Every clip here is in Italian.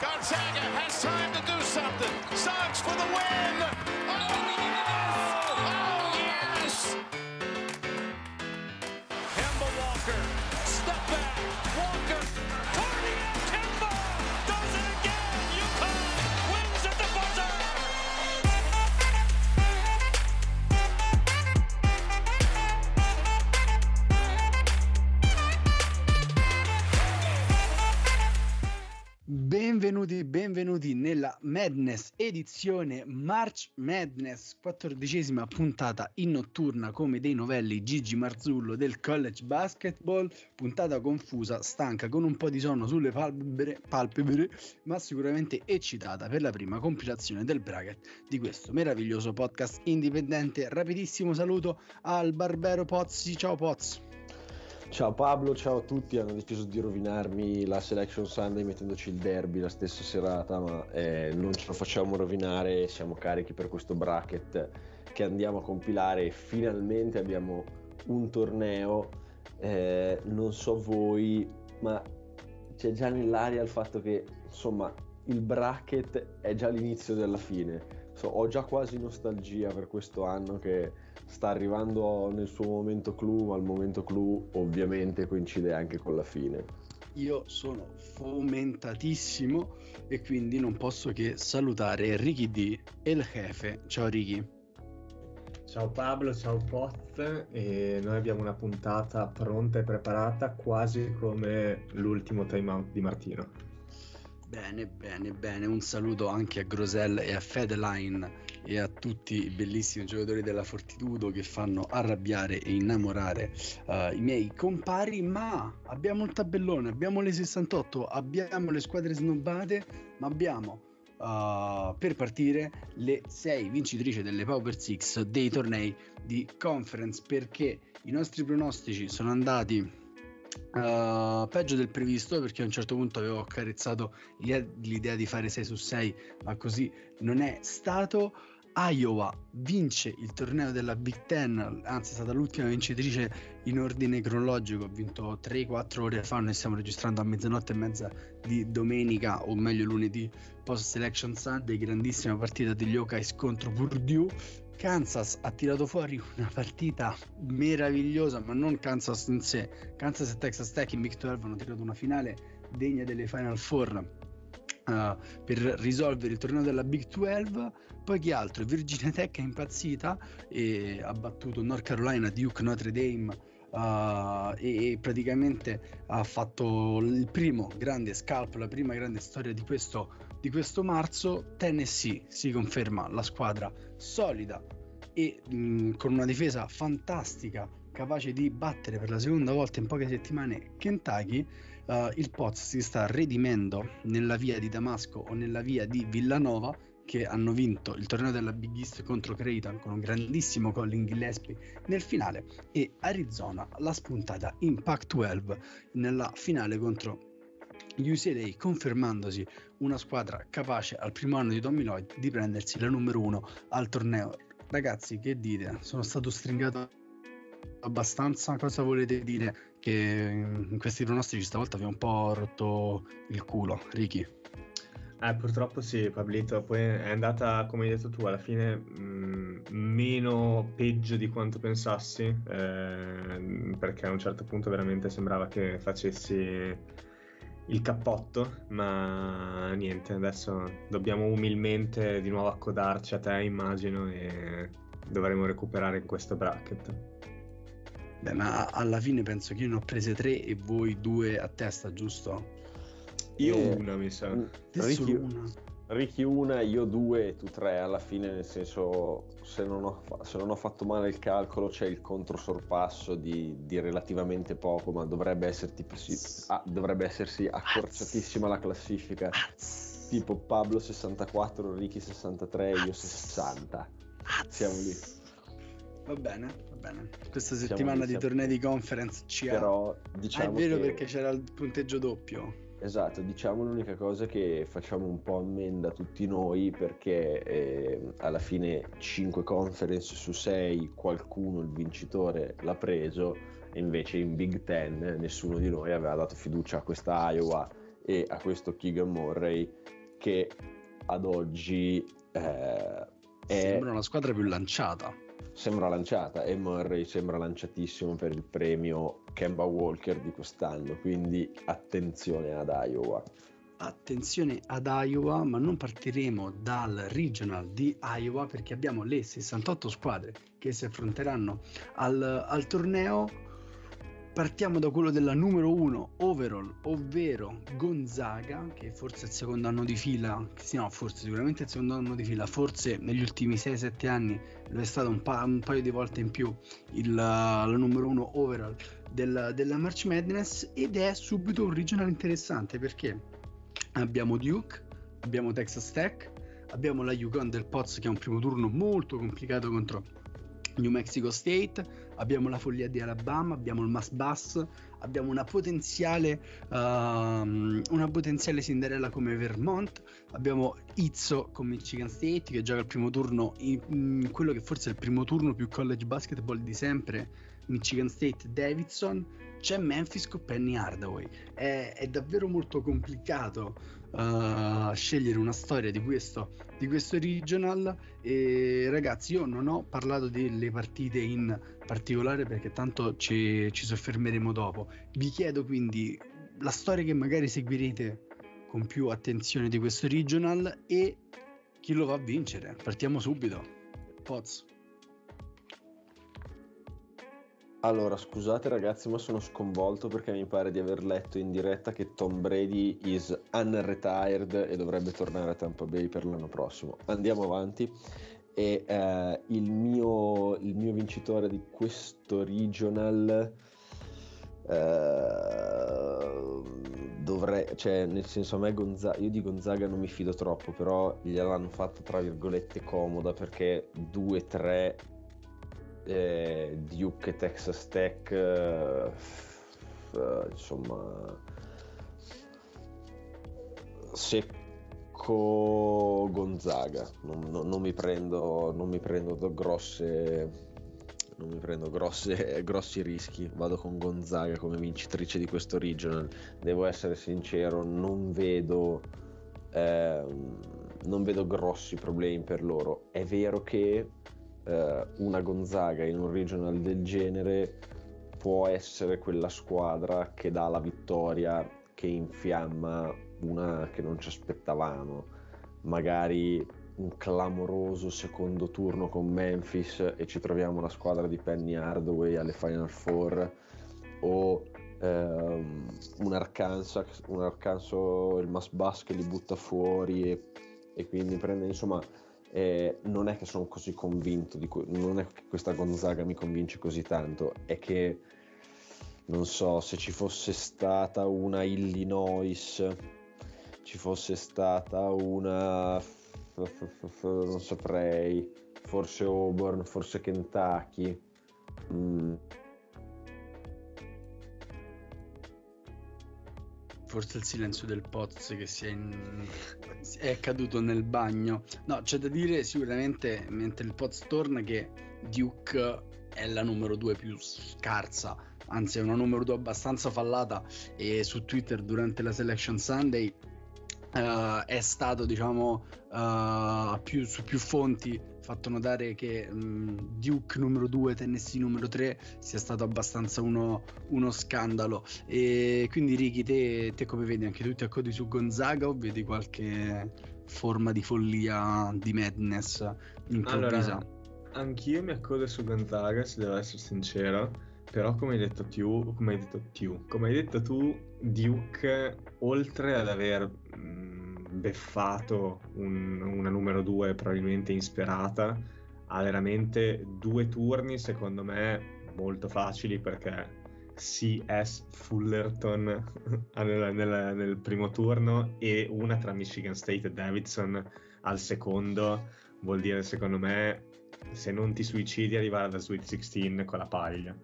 Gonzaga nella Madness edizione March Madness, quattordicesima puntata in notturna come dei novelli Gigi Marzullo del college basketball, puntata confusa, stanca, con un po' di sonno sulle palpebre, palpebre ma sicuramente eccitata per la prima compilazione del bracket di questo meraviglioso podcast indipendente. Rapidissimo saluto al Barbero Pozzi, ciao Poz. Ciao Pablo, ciao a tutti. Hanno deciso di rovinarmi la Selection Sunday mettendoci il derby la stessa serata, ma eh, non ce lo facciamo rovinare. Siamo carichi per questo bracket che andiamo a compilare finalmente abbiamo un torneo. Eh, non so voi, ma c'è già nell'aria il fatto che insomma il bracket è già l'inizio della fine. So, ho già quasi nostalgia per questo anno che sta arrivando nel suo momento clou, ma il momento clou ovviamente coincide anche con la fine. Io sono fomentatissimo e quindi non posso che salutare Ricky D e il Jefe. Ciao Ricky. Ciao Pablo, ciao Poz e noi abbiamo una puntata pronta e preparata quasi come l'ultimo time out di Martino. Bene, bene, bene. Un saluto anche a Grosel e a Fedeline e a tutti i bellissimi giocatori della Fortitudo che fanno arrabbiare e innamorare uh, i miei compari. Ma abbiamo il tabellone, abbiamo le 68, abbiamo le squadre snobbate, ma abbiamo uh, per partire le 6 vincitrici delle Power Six dei tornei di conference perché i nostri pronostici sono andati Uh, peggio del previsto perché a un certo punto avevo accarezzato l'idea di fare 6 su 6 ma così non è stato Iowa vince il torneo della Big Ten anzi è stata l'ultima vincitrice in ordine cronologico ha vinto 3-4 ore fa noi stiamo registrando a mezzanotte e mezza di domenica o meglio lunedì post selection Sunday grandissima partita degli Hawkeyes contro Purdue Kansas ha tirato fuori una partita meravigliosa, ma non Kansas in sé. Kansas e Texas Tech in Big 12 hanno tirato una finale degna delle Final Four. Uh, per risolvere il torneo della Big 12 poi chi altro? Virginia Tech è impazzita e ha battuto North Carolina, Duke, Notre Dame uh, e, praticamente ha fatto il primo grande scalp, la prima grande storia di questo, di questo marzo. Tennessee si conferma la squadra solida e mh, con una difesa fantastica capace di battere per la seconda volta in poche settimane Kentucky, uh, il Poz si sta redimendo nella via di Damasco o nella via di Villanova che hanno vinto il torneo della Big East contro Creighton con un grandissimo Colin Gillespie nel finale e Arizona l'ha spuntata in Pac-12 nella finale contro UCLA confermandosi una squadra capace al primo anno di Tommy Lloyd di prendersi la numero uno al torneo. Ragazzi che dite? Sono stato stringato abbastanza? Cosa volete dire? Che in questi pronostici stavolta vi ho un po' rotto il culo Ricky eh, purtroppo sì, Pablito, poi è andata, come hai detto tu, alla fine mh, meno peggio di quanto pensassi, eh, perché a un certo punto veramente sembrava che facessi il cappotto, ma niente, adesso dobbiamo umilmente di nuovo accodarci a te, immagino, e dovremo recuperare in questo bracket. Beh, ma alla fine penso che io ne ho prese tre e voi due a testa, giusto? Io eh, una, mi sa. Ricky una. Ricky una, io due e tu tre. Alla fine, nel senso, se non ho, se non ho fatto male il calcolo, c'è il controsorpasso di, di relativamente poco, ma dovrebbe, esserti, ah, dovrebbe essersi accorciatissima la classifica. Tipo Pablo 64, Ricky 63, io 60. Siamo lì. Va bene, va bene. Questa settimana di tornei di conference ci Però, diciamo ah, è vero che... perché c'era il punteggio doppio. Esatto, diciamo l'unica cosa che facciamo un po' ammenda tutti noi perché eh, alla fine 5 conference su 6 qualcuno, il vincitore, l'ha preso e invece in Big Ten nessuno di noi aveva dato fiducia a questa Iowa e a questo Keegan Murray che ad oggi eh, è... Sembra una squadra più lanciata. Sembra lanciata e Murray sembra lanciatissimo per il premio Kemba Walker di quest'anno, quindi attenzione ad Iowa. Attenzione ad Iowa, ma non partiremo dal regional di Iowa perché abbiamo le 68 squadre che si affronteranno al, al torneo Partiamo da quello della numero 1 overall, ovvero Gonzaga, che forse è il secondo anno di fila, sì, no, forse sicuramente il secondo anno di fila, forse negli ultimi 6-7 anni lo è stato un, pa- un, paio di volte in più il, la numero 1 overall del, della March Madness ed è subito un regional interessante perché abbiamo Duke, abbiamo Texas Tech, abbiamo la Yukon del Poz che è un primo turno molto complicato contro New Mexico State, abbiamo la follia di Alabama, abbiamo il Mass Bass, abbiamo una potenziale, uh, una potenziale Cinderella come Vermont, abbiamo Izzo con Michigan State che gioca il primo turno in, in quello che forse è il primo turno più college basketball di sempre, Michigan State Davidson, c'è Memphis con Penny Hardaway. È, è davvero molto complicato uh, scegliere una storia di questo, di questo regional. E ragazzi, io non ho parlato delle partite in particolare perché tanto ci, ci soffermeremo dopo. Vi chiedo quindi la storia che magari seguirete con più attenzione di questo regional e chi lo va a vincere. Partiamo subito. Poz. Allora, scusate ragazzi, ma sono sconvolto perché mi pare di aver letto in diretta che Tom Brady is unretired e dovrebbe tornare a Tampa Bay per l'anno prossimo. Andiamo avanti. E eh, il, mio, il, mio, vincitore di questo regional eh, dovrei, cioè, nel senso, a me Gonzaga, io di Gonzaga non mi fido troppo, però gliel'hanno fatto tra virgolette comoda perché 2-3 eh, Duke Texas Tech, eh, eh, insomma, secco Gonzaga, non, non, non, mi prendo, non mi prendo grosse non mi prendo grosse, grossi rischi, vado con Gonzaga come vincitrice di questo regional. Devo essere sincero, non vedo, eh, non vedo grossi problemi per loro. È vero che eh, una Gonzaga in un regional del genere può essere quella squadra che dà la vittoria, che infiamma una che non ci aspettavamo, magari un clamoroso secondo turno con Memphis e ci troviamo la squadra di Penny Hardaway alle Final Four o ehm, un Arkansas, un Arkansas il Mass che li butta fuori e, e quindi prende insomma eh, non è che sono così convinto di que- non è che questa Gonzaga mi convince così tanto, è che non so se ci fosse stata una Illinois, ci fosse stata una non saprei, forse Auburn, forse Kentucky. Mm forse il silenzio del Poz che si è, in... è, caduto nel bagno. No, c'è da dire sicuramente mentre il Poz torna che Duke è la numero due più scarsa, anzi è una numero due abbastanza fallata e su Twitter durante la Selection Sunday uh, è stato diciamo uh, più, su più fonti fatto notare che um, Duke numero 2 Tennessee numero 3 sia stato abbastanza uno, uno scandalo. E quindi Ricky te, te, come vedi? Anche tu ti accodi su Gonzaga o vedi qualche forma di follia di madness improvvisa? Allora, anch'io mi accodo su Gonzaga se devo essere sincero però come hai detto tu, come hai detto tu, come hai detto tu Duke oltre ad aver beffato un, una numero 2 probabilmente insperata, ha veramente due turni secondo me molto facili perché CS Fullerton nel, nel, nel, primo turno e una tra Michigan State e Davidson al secondo. Vuol dire secondo me se non ti suicidi arrivare alla Sweet 16 con la paglia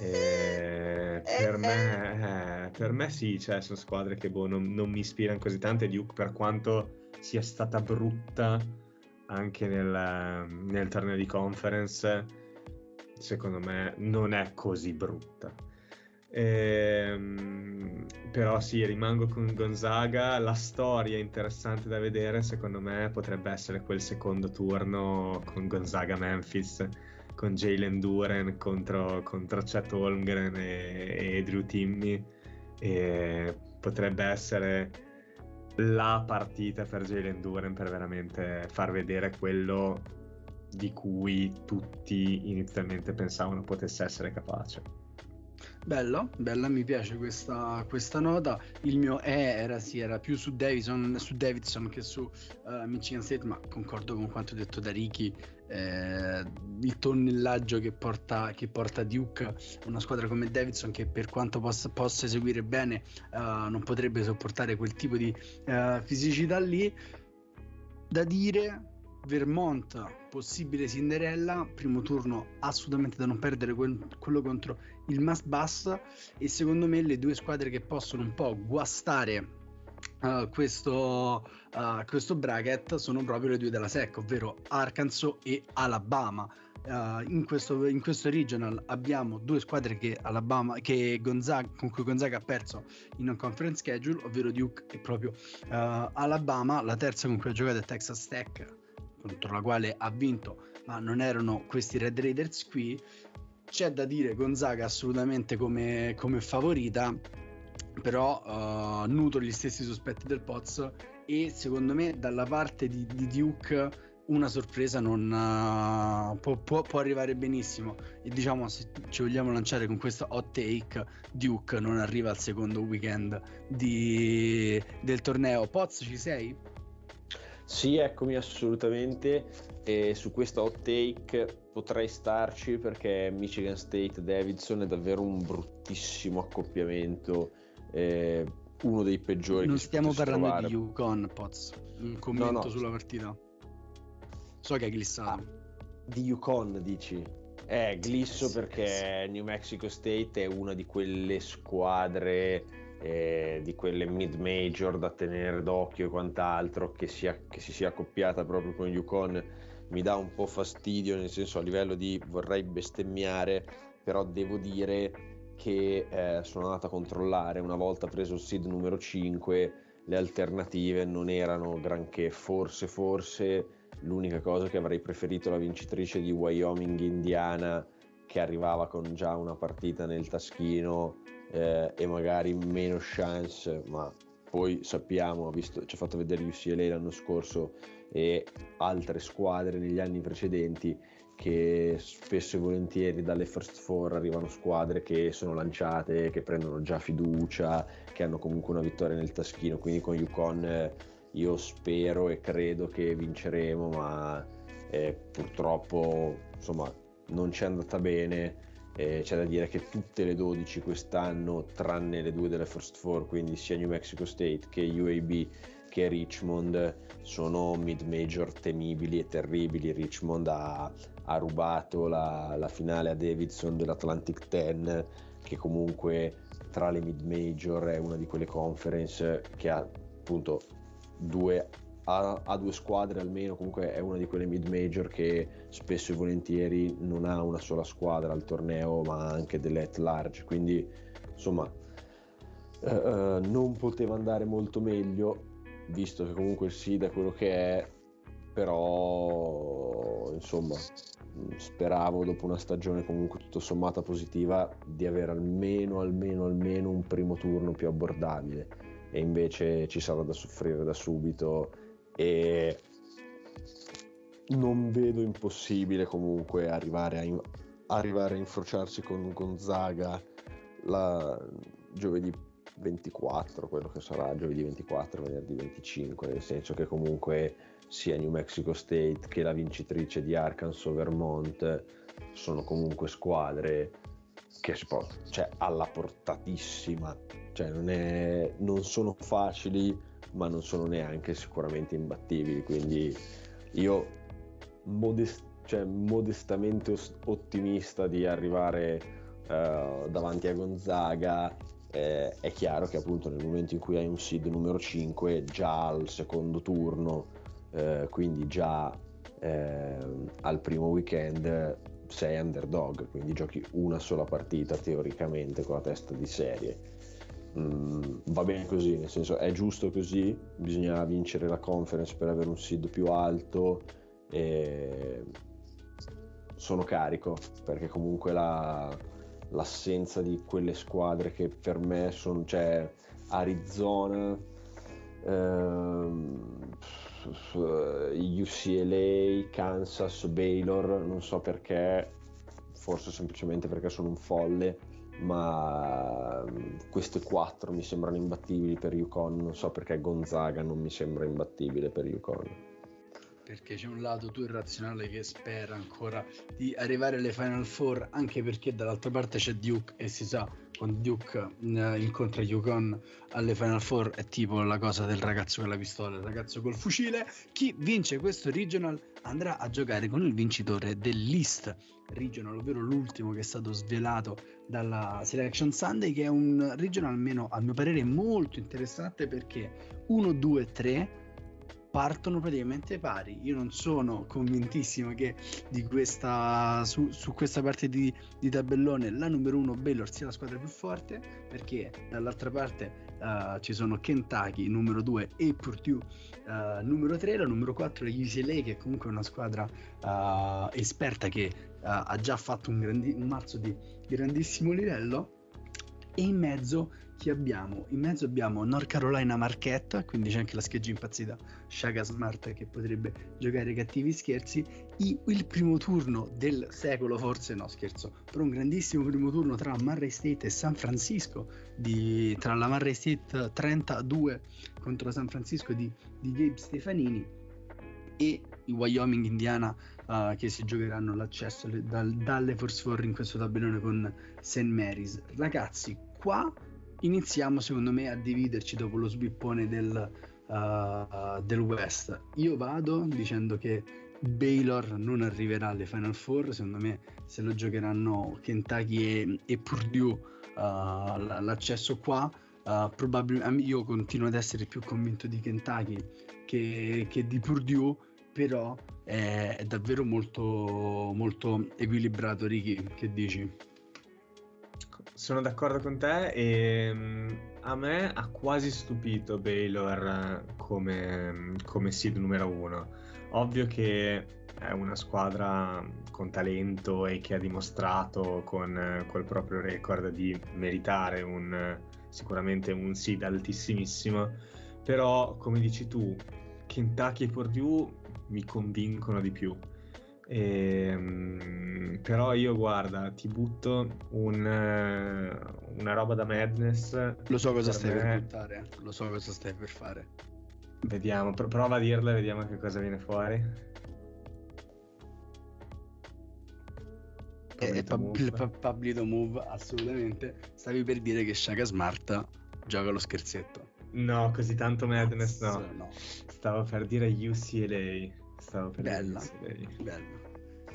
eh, per, me, eh, per me sì, cioè, sono squadre che boh, non, non, mi ispirano così tanto e Duke per quanto sia stata brutta anche nel, nel torneo di conference, secondo me non è così brutta. Ehm, però sì, rimango con Gonzaga. La storia interessante da vedere, secondo me, potrebbe essere quel secondo turno con Gonzaga-Memphis, con Jalen Duren contro, contro Chet Holmgren e, e Drew Timmy. E potrebbe essere la partita per Jalen Duren per veramente far vedere quello di cui tutti inizialmente pensavano potesse essere capace. Bello, bella, mi piace questa, questa nota. Il mio E era, sì, era più su Davidson, su Davidson che su uh, Michigan State, ma concordo con quanto detto da Ricky. Eh, il tonnellaggio che porta, che porta Duke, una squadra come Davidson che per quanto possa, possa eseguire bene uh, non potrebbe sopportare quel tipo di uh, fisicità lì. Da dire, Vermont, possibile Cinderella, primo turno assolutamente da non perdere quel, quello contro il must bus e secondo me le due squadre che possono un po' guastare Uh, questo, uh, questo, bracket sono proprio le due della SEC, ovvero Arkansas e Alabama. Uh, in, questo, in, questo, regional abbiamo due squadre che, Alabama, che Gonzaga, con cui Gonzaga ha perso in un conference schedule, ovvero Duke e proprio Alabama. La terza con cui ha giocato è Texas Tech, contro la quale ha vinto, ma non erano questi Red Raiders qui. C'è da dire Gonzaga assolutamente come, come favorita, però uh, nutro gli stessi sospetti del Poz e secondo me dalla parte di, di Duke una sorpresa non uh, può, può, può, arrivare benissimo e diciamo se ci vogliamo lanciare con questa hot take Duke non arriva al secondo weekend di, del torneo Poz ci sei? Sì, eccomi assolutamente. E su questa hot take potrei starci perché Michigan State Davidson è davvero un bruttissimo accoppiamento. Eh, uno dei peggiori. Non stiamo parlando trovare. di Yukon, Poz. Un commento no, no. sulla partita. So che hai glissato. Ah, di Yukon dici? Eh, glisso sì, perché sì. New Mexico State è una di quelle squadre eh, di quelle mid major da tenere d'occhio e quant'altro che, sia, che si sia accoppiata proprio con Yukon mi dà un po' fastidio nel senso a livello di vorrei bestemmiare però devo dire che eh, sono andato a controllare. Una volta preso il seed numero 5 le alternative non erano granché. Forse forse l'unica cosa che avrei preferito la vincitrice di Wyoming Indiana che arrivava con già una partita nel taschino eh, e magari meno chance, ma poi sappiamo, visto, ci ha fatto vedere UCLA l'anno scorso e altre squadre negli anni precedenti che spesso e volentieri dalle first four arrivano squadre che sono lanciate, che prendono già fiducia, che hanno comunque una vittoria nel taschino, quindi con Yukon eh, io spero e credo che vinceremo, ma eh, purtroppo insomma non ci è andata bene eh, c'è da dire che tutte le 12 quest'anno, tranne le due delle First Four, quindi sia New Mexico State che UAB che Richmond, sono mid-major temibili e terribili. Richmond ha, ha rubato la, la, finale a Davidson dell'Atlantic 10, che comunque tra le mid-major è una di quelle conference che ha appunto due ha, ha, due squadre almeno, comunque è una di quelle mid major che spesso e volentieri non ha una sola squadra al torneo, ma anche delle at large, quindi insomma eh, eh non poteva andare molto meglio, visto che comunque SID è quello che è, però insomma speravo dopo una stagione comunque tutto sommato positiva di avere almeno almeno almeno un primo turno più abbordabile. E invece ci sarà da soffrire da subito e non vedo impossibile comunque arrivare a, in, arrivare a infrociarsi con Gonzaga la, giovedì 24, quello che sarà giovedì 24, venerdì 25, nel senso che comunque sia New Mexico State che la vincitrice di Arkansas Vermont sono comunque squadre che si può, cioè alla portatissima, cioè non, è, non sono facili ma non sono neanche sicuramente imbattibili. Quindi io modest- cioè, modestamente ottimista di arrivare uh, davanti a Gonzaga. Eh, è chiaro che appunto nel momento in cui hai un seed numero 5 già al secondo turno, eh, quindi già eh, al primo weekend sei underdog, quindi giochi una sola partita teoricamente con la testa di serie. Mm, va bene così, nel senso è giusto così, bisogna vincere la conference per avere un seed più alto e sono carico perché comunque la, l'assenza di quelle squadre che per me sono, cioè Arizona, ehm, UCLA, Kansas, Baylor, non so perché, forse semplicemente perché sono un folle, ma queste quattro mi sembrano imbattibili per Yukon, non so perché Gonzaga non mi sembra imbattibile per Yukon. Perché c'è un lato tu irrazionale che spera ancora di arrivare alle Final Four, anche perché dall'altra parte c'è Duke e si sa, quando Duke eh, incontra Yukon alle Final Four è tipo la cosa del ragazzo con la pistola, il ragazzo col fucile. Chi vince questo regional andrà a giocare con il vincitore dell'East regional, ovvero l'ultimo che è stato svelato dalla Selection Sunday, che è un regional almeno a mio parere molto interessante perché 1, 2, 3 partono praticamente pari. Io non sono convintissimo che questa, su, su questa parte di, di, tabellone la numero uno Baylor sia la squadra più forte perché dall'altra parte uh, ci sono Kentucky numero 2 e Purdue uh, numero 3, la numero 4 è UCLA che è comunque una squadra uh, esperta che ha già fatto un, grandi, un mazzo di grandissimo livello e in mezzo chi abbiamo? In mezzo abbiamo North Carolina Marquette, quindi c'è anche la scheggia impazzita Shaka Smart che potrebbe giocare cattivi scherzi. I, il primo turno del secolo, forse no scherzo, però un grandissimo primo turno tra Murray State e San Francisco, di, tra la Murray State 32 contro San Francisco di, di Gabe Stefanini e i Wyoming Indiana uh, che si giocheranno l'accesso dal, dalle Force 4 in questo tabellone con St. Mary's. Ragazzi, qua iniziamo secondo me a dividerci dopo lo sbippone del, uh, del West. Io vado dicendo che Baylor non arriverà alle Final Four, secondo me se lo giocheranno Kentucky e, e Purdue uh, l'accesso qua. Uh, probabilmente io continuo ad essere più convinto di Kentucky che, che di Purdue, però è, è davvero molto, molto equilibrato. Ricky, che dici? Sono d'accordo con te e mm, a me ha quasi stupito Baylor come, come seed numero uno. Ovvio che è una squadra con talento e che ha dimostrato con col proprio record di meritare un, sicuramente un seed altissimissimo, però come dici tu, Kentucky e Purdue mi convincono di più. E, ehm, però io guarda, ti butto un, eh, una roba da madness. Lo so cosa per stai me. per buttare, lo so cosa stai per fare. Vediamo, prova a dirla e vediamo che cosa viene fuori. Eh. Pab- Pablito Move, assolutamente. Stavi per dire che Shaka Smart gioca lo scherzetto. No, così tanto madness no. no. Stavo per dire UCLA. Stavo per bella, bella.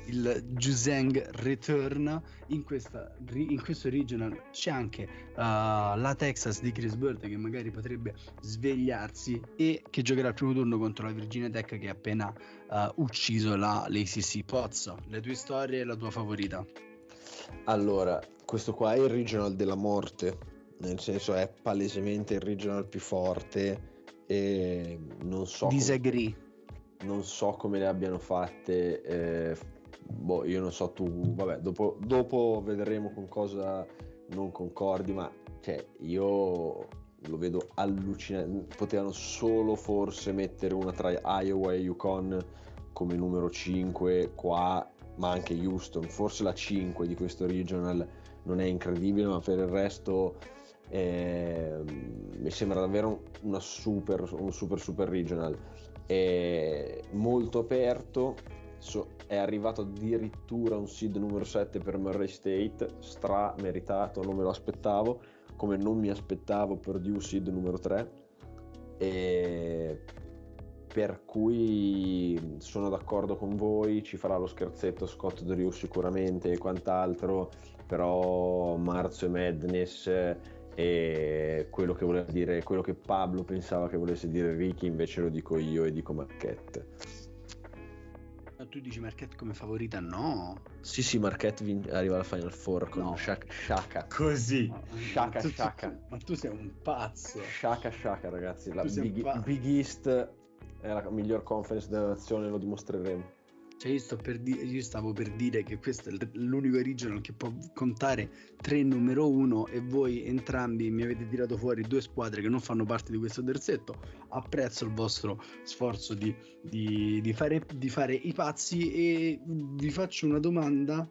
Il Juseng Return in, questa, in questo regional c'è anche uh, la Texas di Chris Bird che magari potrebbe svegliarsi e che giocherà il primo turno contro la Virginia Tech che ha appena uh, ucciso la l'ACC Pozzo. Le tue storie e la tua favorita? Allora, questo qua è il regional della morte, nel senso è palesemente il regional più forte e non so... Disagree. Come non so come le abbiano fatte, eh, boh, io non so tu, vabbè, dopo, dopo vedremo con cosa non concordi, ma cioè, io lo vedo allucinante, potevano solo forse mettere una tra Iowa e Yukon come numero 5 qua, ma anche Houston, forse la 5 di questo regional non è incredibile, ma per il resto eh, mi sembra davvero una super, un super super regional. È molto aperto, so, è arrivato addirittura un seed numero 7 per Murray State, stra meritato, non me lo aspettavo, come non mi aspettavo per Dew seed numero 3, e per cui sono d'accordo con voi, ci farà lo scherzetto Scott Drew sicuramente e quant'altro, però Marzo e Madness e quello che voleva dire, quello che Pablo pensava che volesse dire Ricky invece lo dico io e dico Marchette. Tu dici Marquette come favorita? No. Sì, sì, Marquette vin- arriva alla Final Four con No. Shaka. Shaka. Così. Shaka, Tu- tu- Shaka. Ma tu sei un pazzo. Shaka, Shaka, ragazzi. La Tu Big. Big East è la miglior conference della nazione, lo dimostreremo. Cioè, io, per di- io stavo per dire che questo è l'unico regional che può contare tre numero uno e voi entrambi mi avete tirato fuori due squadre che non fanno parte di questo terzetto. Apprezzo il vostro sforzo di, di- di fare, di fare i pazzi e vi faccio una domanda.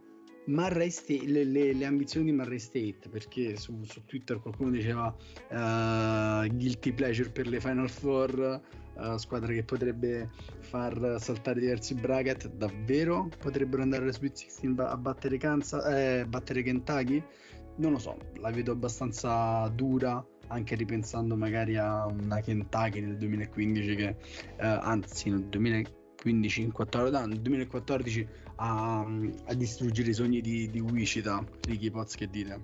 State, le, le- le ambizioni di Murray State, perché su, su Twitter qualcuno diceva eh, guilty pleasure per le Final Four, eh, squadra che potrebbe far saltare diversi bracket, davvero potrebbero andare alle Sweet 16 ba- a battere, Kansas, eh, battere Kentucky? Non lo so, la vedo abbastanza dura, anche ripensando magari a una Kentucky nel 2015 che, eh, anzi nel 2015, in 14, no, nel 2014 a, a distruggere i sogni di, di Wichita, Ricky Potts che dite?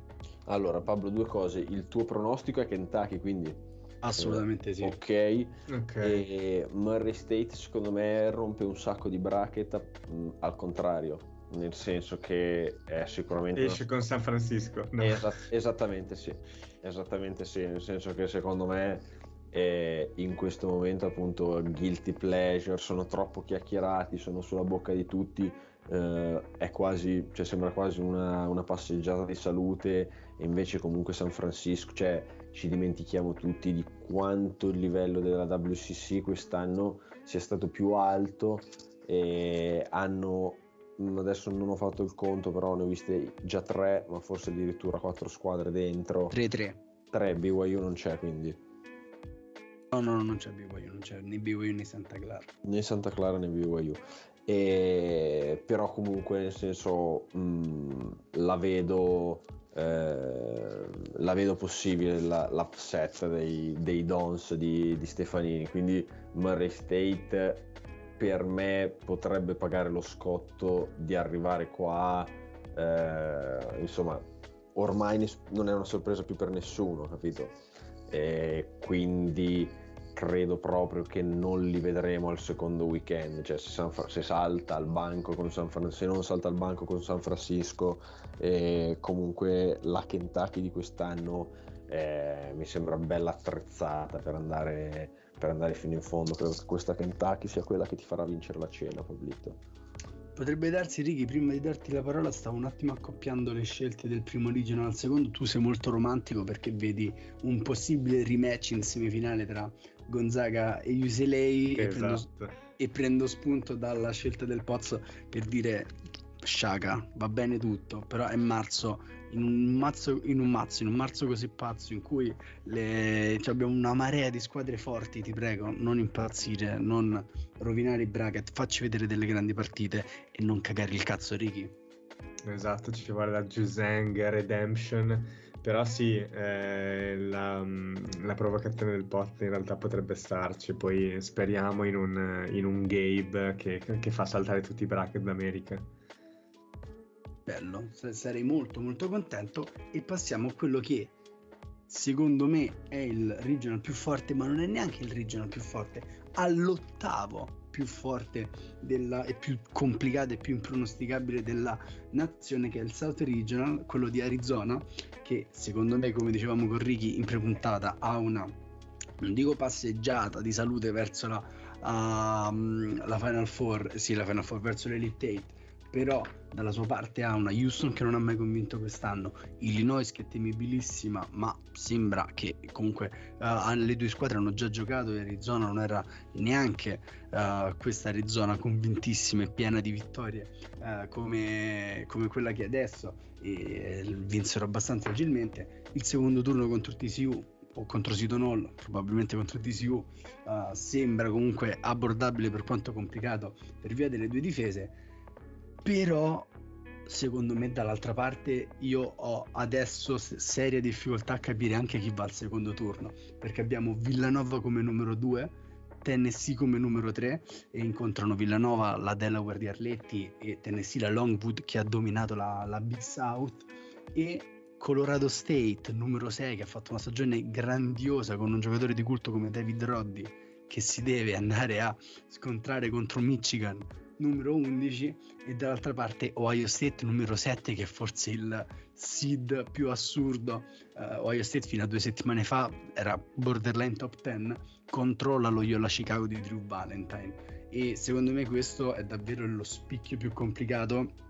Allora, Pablo, due cose. Il tuo pronostico è Kentucky, quindi Assolutamente sì. ok. Ok. E Murray State, secondo me, rompe un sacco di bracket mh, al contrario, nel senso che è sicuramente. Esce con San Francisco. No. Esa- esattamente sì, esattamente sì, nel senso che secondo me in questo momento appunto guilty pleasure sono troppo chiacchierati, sono sulla bocca di tutti, eh, è quasi, cioè sembra quasi una, una passeggiata di salute e invece comunque San Francisco, cioè ci dimentichiamo tutti di quanto il livello della WCC quest'anno sia stato più alto e hanno Mm, adesso non ho fatto il conto, però ne ho viste già tre, ma forse addirittura quattro squadre dentro. 3-3. Tre, BYU non c'è quindi. No, no, no, non c'è BYU, non c'è né BYU né Santa Clara. Né Santa Clara né BYU. E... Però comunque nel senso mh, la vedo eh, la vedo possibile la- l'upset dei, dei Dons di, di Stefanini. Quindi Murray State per me potrebbe pagare lo scotto di arrivare qua. eh, insomma, ormai non è una sorpresa più per nessuno, capito? E quindi credo proprio che non li vedremo al secondo weekend. Cioè, se, Fra- se salta al banco con San Fran- se non salta al banco con San Francisco, eh, comunque la Kentucky di quest'anno eh, mi sembra bella attrezzata per andare, per andare fino in fondo. Credo che questa Kentucky sia quella che ti farà vincere la cena, Pablito. Potrebbe darsi, Ricky, prima di darti la parola, stavo un attimo accoppiando le scelte del primo regional al secondo. Tu sei molto romantico perché vedi un possibile rematch in semifinale tra Gonzaga e e, prendo, Esatto. e prendo spunto dalla scelta del Pozzo per dire Sciaga, va bene tutto, però è marzo in un mazzo, in un mazzo, in un marzo così pazzo in cui le- cioè abbiamo una marea di squadre forti, ti prego, non impazzire, non rovinare i bracket, facci vedere delle grandi partite e non cagare il cazzo Ricky. Esatto, ci vuole la Jusang Redemption, però sì, eh, la, la provocazione del pot in realtà potrebbe starci, poi speriamo in un, in un Gabe che, che fa saltare tutti i bracket d'America. Bello, sa- sarei molto molto contento. E passiamo a quello che secondo me è il regional più forte, ma non è neanche il regional più forte, all'ottavo più forte della, e più complicato e più impronosticabile della nazione che è il South Regional, quello di Arizona, che secondo me, come dicevamo con Ricky in prepuntata, ha una non dico passeggiata di salute verso la, mm, la Final Four, sì, la Final Four verso l'Elite 8, però dalla sua parte ha una Houston che non ha mai convinto quest'anno, Illinois che è temibilissima, ma sembra che comunque eh, le due squadre hanno già giocato e Arizona non era neanche eh, questa Arizona convintissima e piena di vittorie eh, come, come quella che è adesso e vinsero abbastanza agilmente. Il secondo turno contro TCU o contro Sidonol, probabilmente contro TCU, eh, sembra comunque abbordabile per quanto complicato per via delle due difese però secondo me dall'altra parte io ho adesso s- seria difficoltà a capire anche chi va al secondo turno. Perché abbiamo Villanova come numero 2 Tennessee come numero 3 e incontrano Villanova la Delaware di Arletti e Tennessee la Longwood che ha dominato la, la Big South e Colorado State numero 6 che ha fatto una stagione grandiosa con un giocatore di culto come David Roddy che si deve andare a scontrare contro Michigan numero 11 e dall'altra parte Ohio State numero 7 che è forse il seed più assurdo. Uh, Ohio State fino a due settimane fa era borderline top 10 contro la Loyola Chicago di Drew Valentine e secondo me questo è davvero lo spicchio più complicato.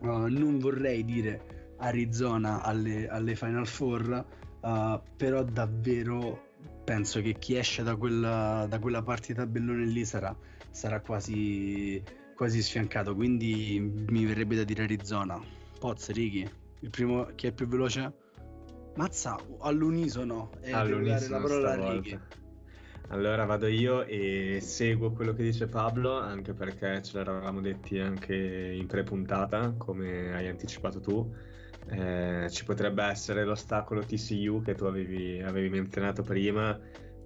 Uh, non vorrei dire Arizona alle, alle Final Four, uh, però davvero penso che chi esce da quella, da quella parte tabellone lì sarà, sarà quasi, quasi sfiancato. Quindi mi verrebbe da dire Arizona. Poz, Ricky, il primo, chi è più veloce? Mazza, all'unisono. E all'unisono la parola a Ricky. Allora vado io e seguo quello che dice Pablo, anche perché ce l'eravamo detti anche in pre-puntata, come hai anticipato tu. Eh, ci potrebbe essere l'ostacolo TCU che tu avevi, avevi, menzionato prima,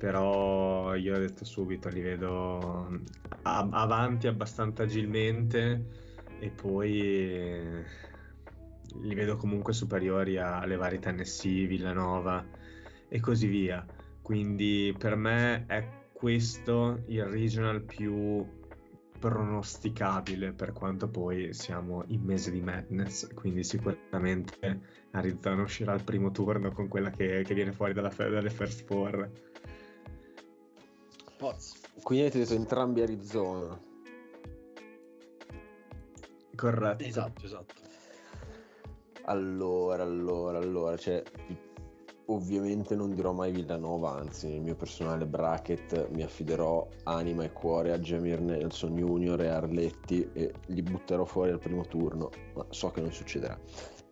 però io ho detto subito, li vedo a- avanti abbastanza agilmente e poi eh, li vedo comunque superiori alle varie Tennessee, Villanova e così via. Quindi per me è questo il regional più pronosticabile per quanto poi siamo in mese di madness, quindi sicuramente Arizona uscirà al primo turno con quella che, che viene fuori dalla, dalle first four. Poz. Quindi avete detto entrambi Arizona. Corretto. Esatto, esatto. Allora, allora, allora, cioè, Ovviamente non dirò mai Villanova, anzi nel mio personale bracket mi affiderò anima e cuore a Jamir Nelson Junior e Arletti e li butterò fuori al primo turno, ma so che non succederà.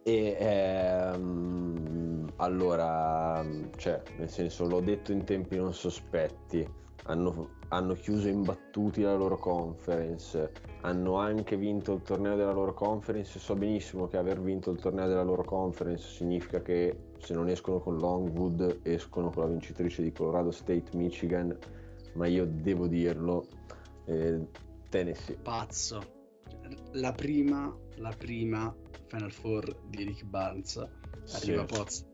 E ehm, allora, cioè, nel senso, l'ho detto in tempi non sospetti, hanno, hanno chiuso imbattuti la loro conference, hanno anche vinto il torneo della loro conference. So benissimo che aver vinto il torneo della loro conference significa che se non escono con Longwood escono con la vincitrice di Colorado State Michigan, ma io devo dirlo, eh, Tennessee. Pazzo. La prima, la prima Final Four di Rick Barnes arriva sì. Poz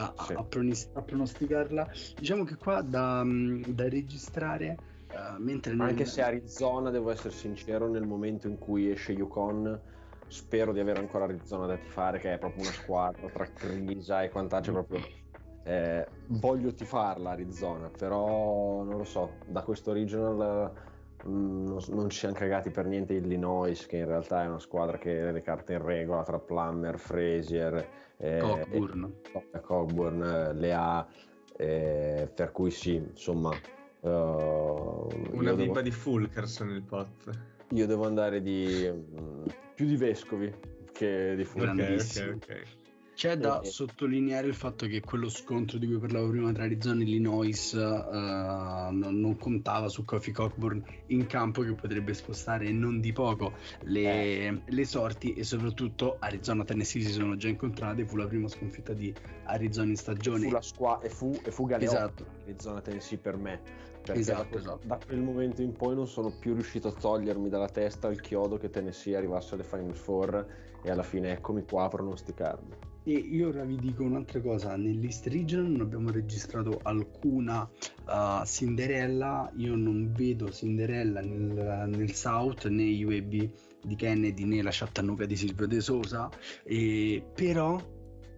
a, sì. a, pronos- a, pronosticarla. Diciamo che qua da, da registrare uh, mentre nel... anche se Arizona, devo essere sincero, nel momento in cui esce Yukon spero di avere ancora Arizona da tifare, che è proprio una squadra tra Crisa e quant'altro. Proprio, eh, voglio tifarla Arizona, però non lo so, da questo mm, non, non, ci siamo cagati per niente Illinois, che in realtà è una squadra che ha le carte in regola tra Plummer, Frazier, eh, Cockburn, e, Cockburn le ha, eh, per cui sì, insomma... Uh, una viva devo... di Fulkerson nel pot. Io devo andare di... Mh, mm, più di vescovi che di Fulham. Okay, C'è da sottolineare il fatto che quello scontro di cui parlavo prima tra Arizona e Illinois uh, non, non, contava su Kofi Cockburn in campo che potrebbe spostare non di poco le, eh. le sorti e soprattutto Arizona e Tennessee si sono già incontrate, fu la prima sconfitta di Arizona in stagione. Fu la squadra e fu, e fu Galeotto, esatto. Arizona Tennessee per me perché esatto, da, esatto. da, quel momento in poi non sono più riuscito a togliermi dalla testa il chiodo che Tennessee arrivasse alle Final Four e alla fine eccomi qua a pronosticarmi. E io ora vi dico un'altra cosa, nell'East Region non abbiamo registrato alcuna uh, Cinderella, io non vedo Cinderella nel, nel South né UAB di Kennedy né la Chattanooga di Silvio De Sosa, e, però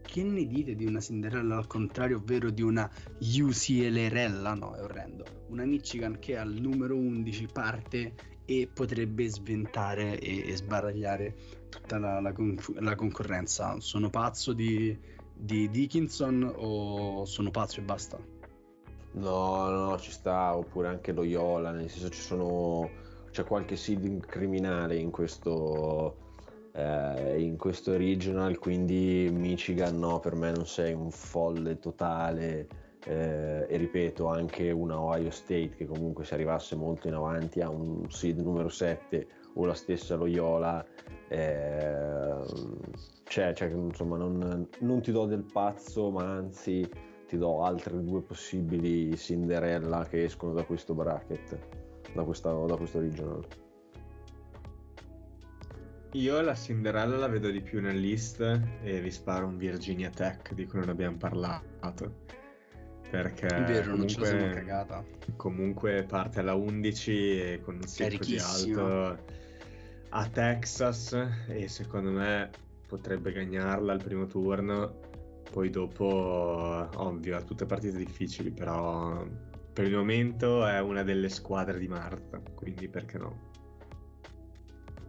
che ne dite di una Cinderella al contrario, ovvero di una UCLRella? No, è orrendo. Una Michigan che al numero 11 parte e potrebbe sventare e, e sbaragliare tutta la, la, conf- la, concorrenza. Sono pazzo di, di Dickinson o sono pazzo e basta? No, no, ci sta, oppure anche Loyola, nel senso ci sono, c'è qualche seed criminale in questo, eh, in questo regional, quindi Michigan no, per me non sei un folle totale. Eh, e ripeto anche una Ohio State che comunque se arrivasse molto in avanti a un seed numero 7 o la stessa Loyola eh, cioè, cioè, insomma non, non, ti do del pazzo ma anzi ti do altre due possibili Cinderella che escono da questo bracket da, questa, da questo regional io la Cinderella la vedo di più nell'East e vi sparo un Virginia Tech di cui non abbiamo parlato. Perché vero, comunque, comunque parte alla 11 e con un set così alto a Texas e secondo me potrebbe gagnarla al primo turno. Poi dopo, ovvio, ha tutte partite difficili, però per il momento è una delle squadre di Marta, quindi perché no?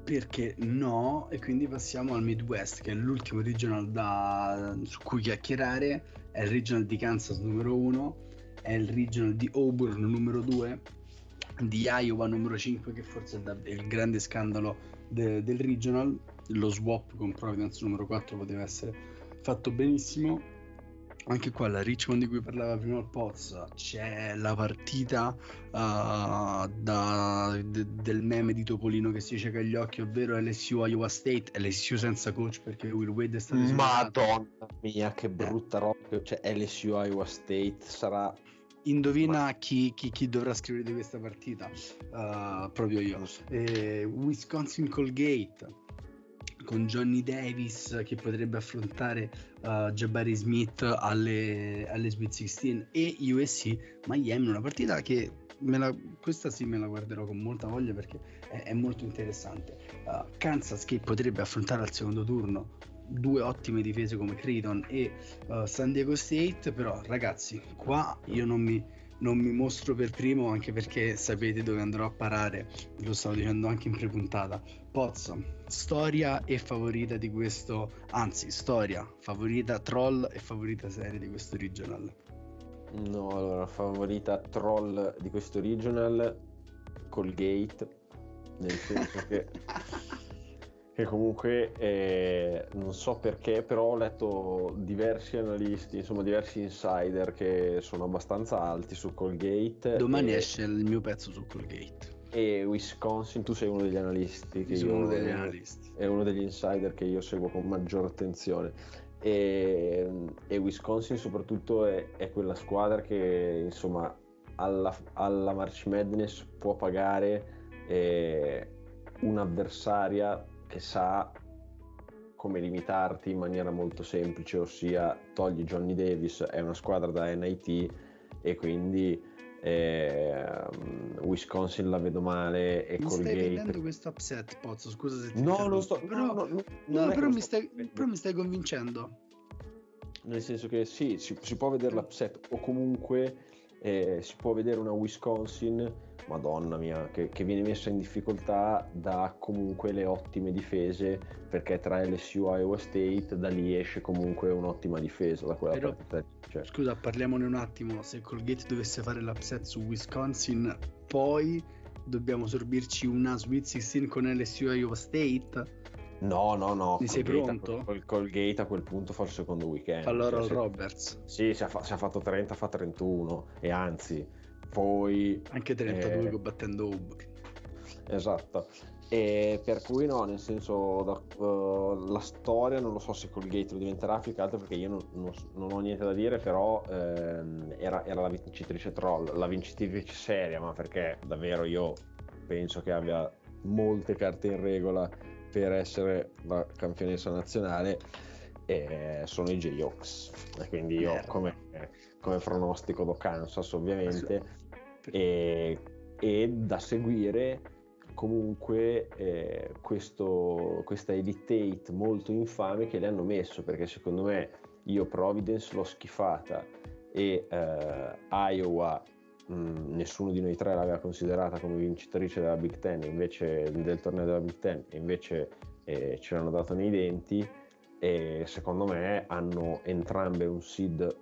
Perché no? E quindi passiamo al Midwest, che è l'ultimo regional da, su cui chiacchierare. È il regional di Kansas numero 1, è il regional di Auburn numero 2, di Iowa numero 5, che forse è, il grande scandalo de, del regional. Lo swap con Providence numero 4 poteva essere fatto benissimo. Anche qua la Richmond di cui parlava prima il Poz c'è la partita uh, da, de, del meme di Topolino che si cieca gli occhi ovvero LSU Iowa State. LSU senza coach perché Will Wade è stato madonna mia che brutta roba. Cioè LSU Iowa State sarà Indovina chi, chi, chi, dovrà scrivere di questa partita? Uh, proprio io. Eh, Wisconsin Colgate con Johnny Davis che potrebbe affrontare uh, Jabari Smith alle, alle Sweet 16 e USC Miami, una partita che la, questa sì me la guarderò con molta voglia perché è, è molto interessante. Uh, Kansas che potrebbe affrontare al secondo turno due ottime difese come Creighton e uh, San Diego State, però ragazzi, qua io non mi non mi mostro per primo anche perché sapete dove andrò a parare, lo stavo dicendo anche in prepuntata. Pozzo, storia e favorita di questo, anzi storia, favorita troll e favorita serie di questo regional. No, allora, favorita troll di questo regional, Colgate, nel senso che che comunque eh, non so perché, però ho letto diversi analisti, insomma diversi insider che sono abbastanza alti su Colgate. Domani e... esce il mio pezzo su Colgate. E Wisconsin, tu sei uno degli analisti. Che sono io, uno degli analisti. È uno degli insider che io seguo con maggior attenzione. E, e Wisconsin soprattutto è, è, quella squadra che insomma alla, alla March Madness può pagare eh, un'avversaria che sa come limitarti in maniera molto semplice, ossia togli Johnny Davis, è una squadra da NIT e quindi eh, Wisconsin la vedo male e mi Colgate... stai vedendo questo upset Pozzo scusa se ti no non sto però, no, no, no, però, mi stai, però, mi stai, convincendo. Nel senso che sì si, si può vedere l'upset o comunque eh, si può vedere una Wisconsin madonna mia, che, che, viene messa in difficoltà da comunque le ottime difese, perché tra LSU e Iowa State da lì esce comunque un'ottima difesa da quella Però, partita. Cioè. Scusa, parliamone un attimo, se Colgate dovesse fare l'upset su Wisconsin, poi dobbiamo sorbirci una Sweet 16 con LSU e Iowa State? No, no, no. Mi sei pronto? Col Colgate a quel punto fa il secondo weekend. Allora cioè, Roberts. Sì, se ha, ha, fatto 30, fa 31 e anzi poi... Anche 32 eh, combattendo Uber. Esatto. E per cui no, nel senso da, uh, la storia non lo so se Colgate lo diventerà più che altro perché io non, non, non ho niente da dire, però ehm, era, era, la vincitrice troll, la vincitrice seria, ma perché davvero io penso che abbia molte carte in regola per essere la campionessa nazionale e sono i J-Hawks. E quindi io come, come pronostico do Kansas ovviamente e, e da seguire comunque eh, questo, questa Elite 8 molto infame che le hanno messo perché secondo me io Providence l'ho schifata e eh, Iowa mh, mm, nessuno di noi tre l'aveva considerata come vincitrice della Big Ten invece del torneo della Big Ten invece eh, ce l'hanno dato nei denti e secondo me hanno entrambe un seed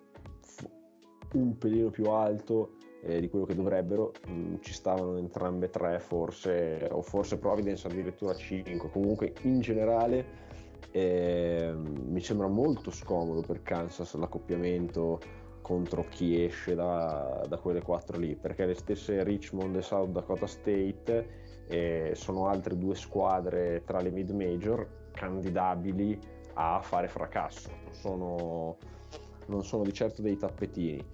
un pelino più alto eh, di quello che dovrebbero, mm, ci stavano entrambe tre forse, o forse Providence addirittura 5, comunque in generale eh, mi sembra molto scomodo per Kansas l'accoppiamento contro chi esce da, da, quelle quattro lì, perché le stesse Richmond e South Dakota State eh, sono altre due squadre tra le mid-major candidabili a fare fracasso, sono, non sono di certo dei tappetini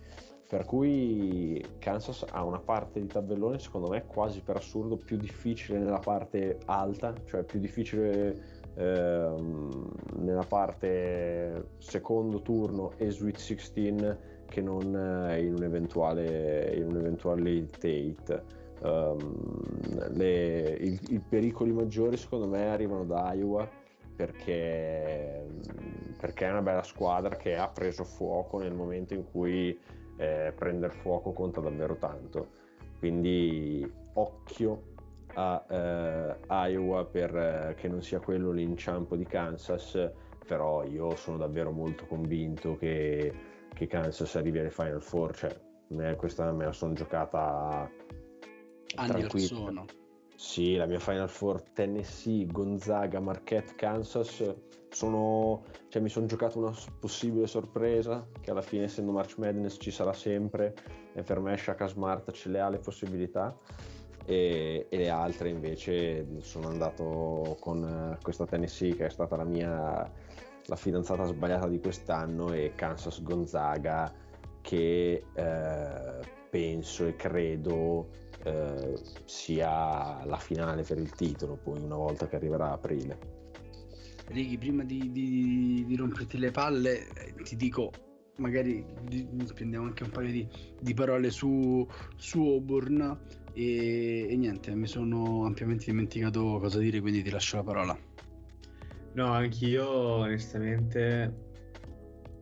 per cui Kansas ha una parte di tabellone secondo me quasi per assurdo più difficile nella parte alta, cioè più difficile ehm, nella parte secondo turno e Sweet 16 che non eh, in un eventuale, in un eventuale Elite Um, le, il, i pericoli maggiori secondo me arrivano da Iowa perché, perché, è una bella squadra che ha preso fuoco nel momento in cui eh, prendere fuoco conta davvero tanto. Quindi occhio a eh, Iowa per eh, che non sia quello l'inciampo di Kansas, però io sono davvero molto convinto che, che Kansas arrivi alle Final Four, cioè questa me la sono giocata anni tranquilla. sono. Sì, la mia Final Four Tennessee, Gonzaga, Marquette, Kansas sono, cioè, mi sono giocato una possibile sorpresa che alla fine essendo March Madness ci sarà sempre e per me Shaka Smart ce le ha le possibilità e, e le altre invece sono andato con questa Tennessee che è stata la mia la fidanzata sbagliata di quest'anno e Kansas Gonzaga che eh, penso e credo eh, sia la finale per il titolo poi una volta che arriverà aprile. Righi, prima di, di, di, romperti le palle, eh, ti dico, magari di, spendiamo anche un paio di, di parole su, su Auburn e, e, niente, mi sono ampiamente dimenticato cosa dire, quindi ti lascio la parola. No, anch'io onestamente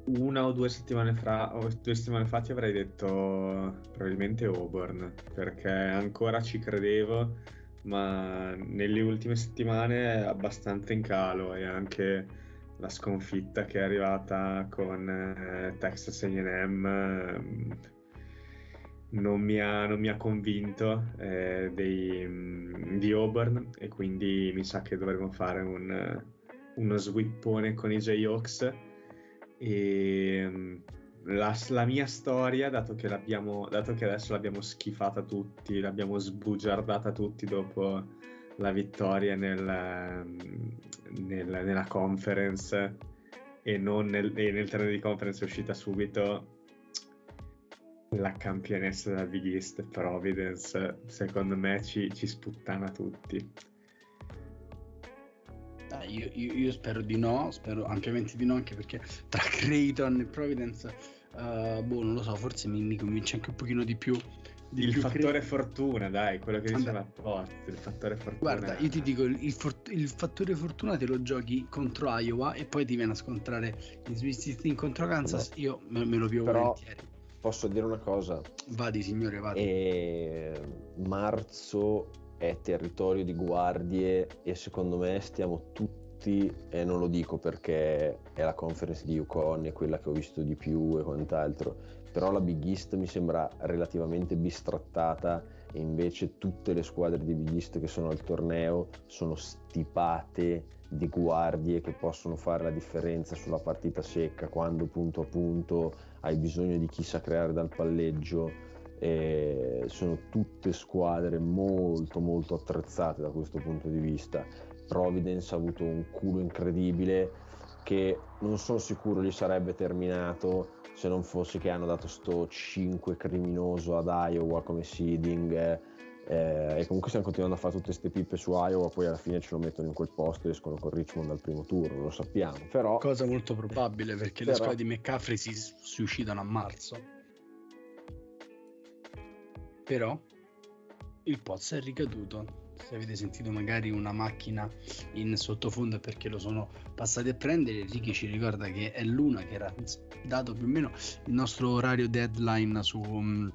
una o due settimane o due settimane fa ti avrei detto probabilmente Auburn, perché ancora ci credevo, ma nelle ultime settimane è abbastanza in calo e anche la sconfitta che è arrivata con eh, Texas AM eh, non, mi ha, non mi ha convinto eh, dei, mm, di Auburn e quindi mi sa che dovremo fare un, uno swippone con i Jayhawks e ehm, la, la, mia storia, dato che, dato che adesso l'abbiamo schifata tutti, l'abbiamo sbugiardata tutti dopo la vittoria nel, ehm, nel, nella conference e, non nel, e nel terreno di conference è uscita subito la campionessa della Big East Providence. Secondo me ci, ci sputtana tutti io, io, io, spero di no, spero ampiamente di no, anche perché tra Creighton e Providence, uh, boh, non lo so, forse mi, mi, convince anche un pochino di più. Di il più fattore cre... fortuna, dai, quello che diceva Post, il fattore fortuna. Guarda, io ti dico, il, il, for- il, fattore fortuna te lo giochi contro Iowa e poi ti viene a scontrare in Swiss contro Kansas, io me, me, lo pio Però... volentieri. Posso dire una cosa? Vadi, signore, vadi. E... Marzo è territorio di guardie e secondo me stiamo tutti, e non lo dico perché è la conference di Yukon e quella che ho visto di più e quant'altro, però la Big East mi sembra relativamente bistrattata e invece tutte le squadre di Big East che sono al torneo sono stipate di guardie che possono fare la differenza sulla partita secca quando punto a punto hai bisogno di chi sa creare dal palleggio e sono tutte squadre molto molto attrezzate da questo punto di vista. Providence ha avuto un culo incredibile che non sono sicuro gli sarebbe terminato se non fosse che hanno dato sto 5 criminoso ad Iowa come seeding eh, e comunque stiamo continuando a fare tutte queste pippe su Iowa poi alla fine ce lo mettono in quel posto e escono con Richmond al primo turno lo sappiamo però cosa molto probabile perché però, le squadre di McCaffrey si suicidano a marzo però il Poz è ricaduto. Se avete sentito magari una macchina in sottofondo perché lo sono passati a prendere. Ricky ci ricorda che è l'una che era dato più o meno il nostro orario deadline su.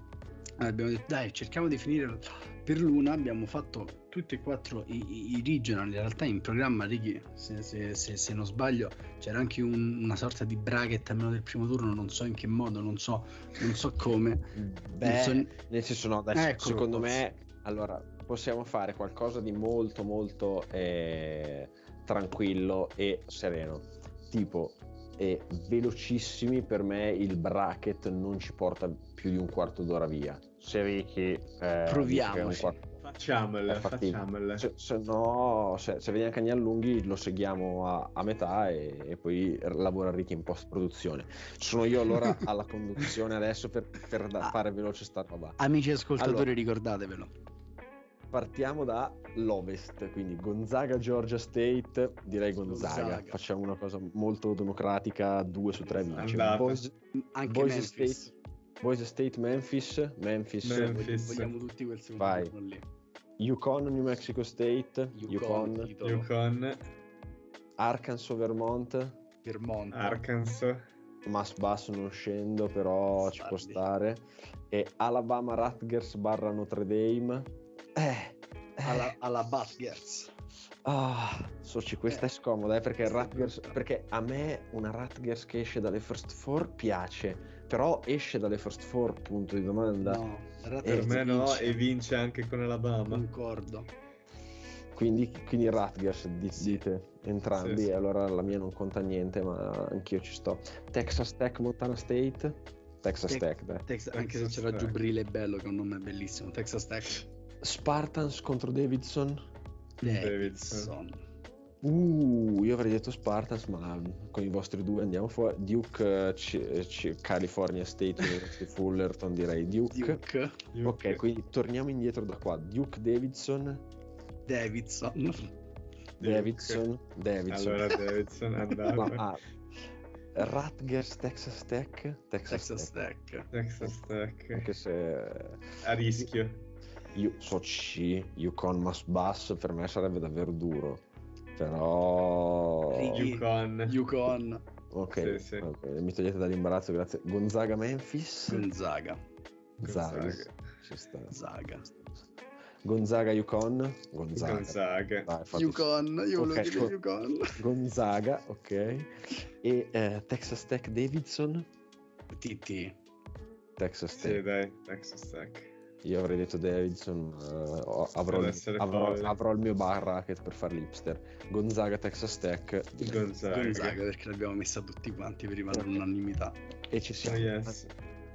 Um, abbiamo detto dai cerchiamo di finire per l'una abbiamo fatto tutti e quattro i, i regional in realtà in programma Ricky se, se, se, se, non sbaglio c'era anche un, una sorta di bracket almeno del primo turno non so in che modo non so, non so come. Beh, so... nel senso no adesso, ecco, secondo me allora possiamo fare qualcosa di molto molto eh, tranquillo e sereno. Tipo e velocissimi per me il bracket non ci porta più di un quarto d'ora via se Ricky eh, proviamo facciamole, facciamole. Se, se, no se, se vediamo che ne allunghi lo seguiamo a, a metà e, e, poi lavora Ricky in post produzione sono io allora alla conduzione adesso per, per ah. fare veloce sta roba amici ascoltatori allora, ricordatevelo partiamo dall'ovest, quindi Gonzaga, Georgia State, direi Gonzaga. Gonzaga. Facciamo una cosa molto democratica, due su tre vince. Boise, Anche Boise State, Boise State, Memphis, Memphis, Memphis. Vogliamo tutti quel secondo Vai. turno lì. Yukon, New Mexico State, Yukon, Yukon, Arkansas, Vermont, Vermont. Arkansas, Mass Basso non scendo, però ci può stare. E Alabama, Rutgers barra Notre Dame. Eh, eh. alla, alla Butgers. Ah, Soci, questa Eh, è scomoda, eh, perché, Rutgers, perché a me una Rutgers che esce dalle first four piace, però esce dalle first four, punto di domanda. No, per me no, vince. e vince anche con Alabama. Concordo. Quindi, quindi Rutgers, di- Sì. dite entrambi, Sì, sì. allora la mia non conta niente, ma anch'io ci sto. Texas Tech, Montana State. Texas Tech- Tech, dai. Tex- anche se Texas c'era Tech. Giubrile Bello, che è un nome bellissimo. Texas Tech. Spartans contro Davidson. Davidson. Uh, io avrei detto Spartans, ma con i vostri due andiamo fuori. Duke, eh, C- C- California State University Fullerton, direi Duke. Duke. Ok, quindi torniamo indietro da qua. Duke Davidson, Davidson. Davidson, Davidson. Allora Davidson è Ma, andato. ah, Rutgers, Texas Tech, Texas, Texas Tech. Tech. Texas Tech. Anche se A rischio. io so C, Yukon Mass Bass per me sarebbe davvero duro. Però. Yukon. Yukon. ok, Sì, sì. bene, mi togliete dall'imbarazzo, grazie. Gonzaga Memphis. Gonzaga. Zaga. Gonzaga. Ci sta. Zaga. Gonzaga Yukon. Gonzaga. Gonzaga. Dai, Yukon. Io volevo Ok, dire Yukon. Gonzaga, ok. E eh, Texas Tech Davidson. TT. Texas Sì, Tech. dai, Texas Tech. Io avrei detto Davidson, eh, ho- avrò, il, avrò- avrò il mio bar racket per fare l'hipster. Gonzaga, Texas Tech. Gonzaga. Gonzaga perché l'abbiamo messa tutti quanti prima dell'unanimità. E ci Oh, siamo. yes.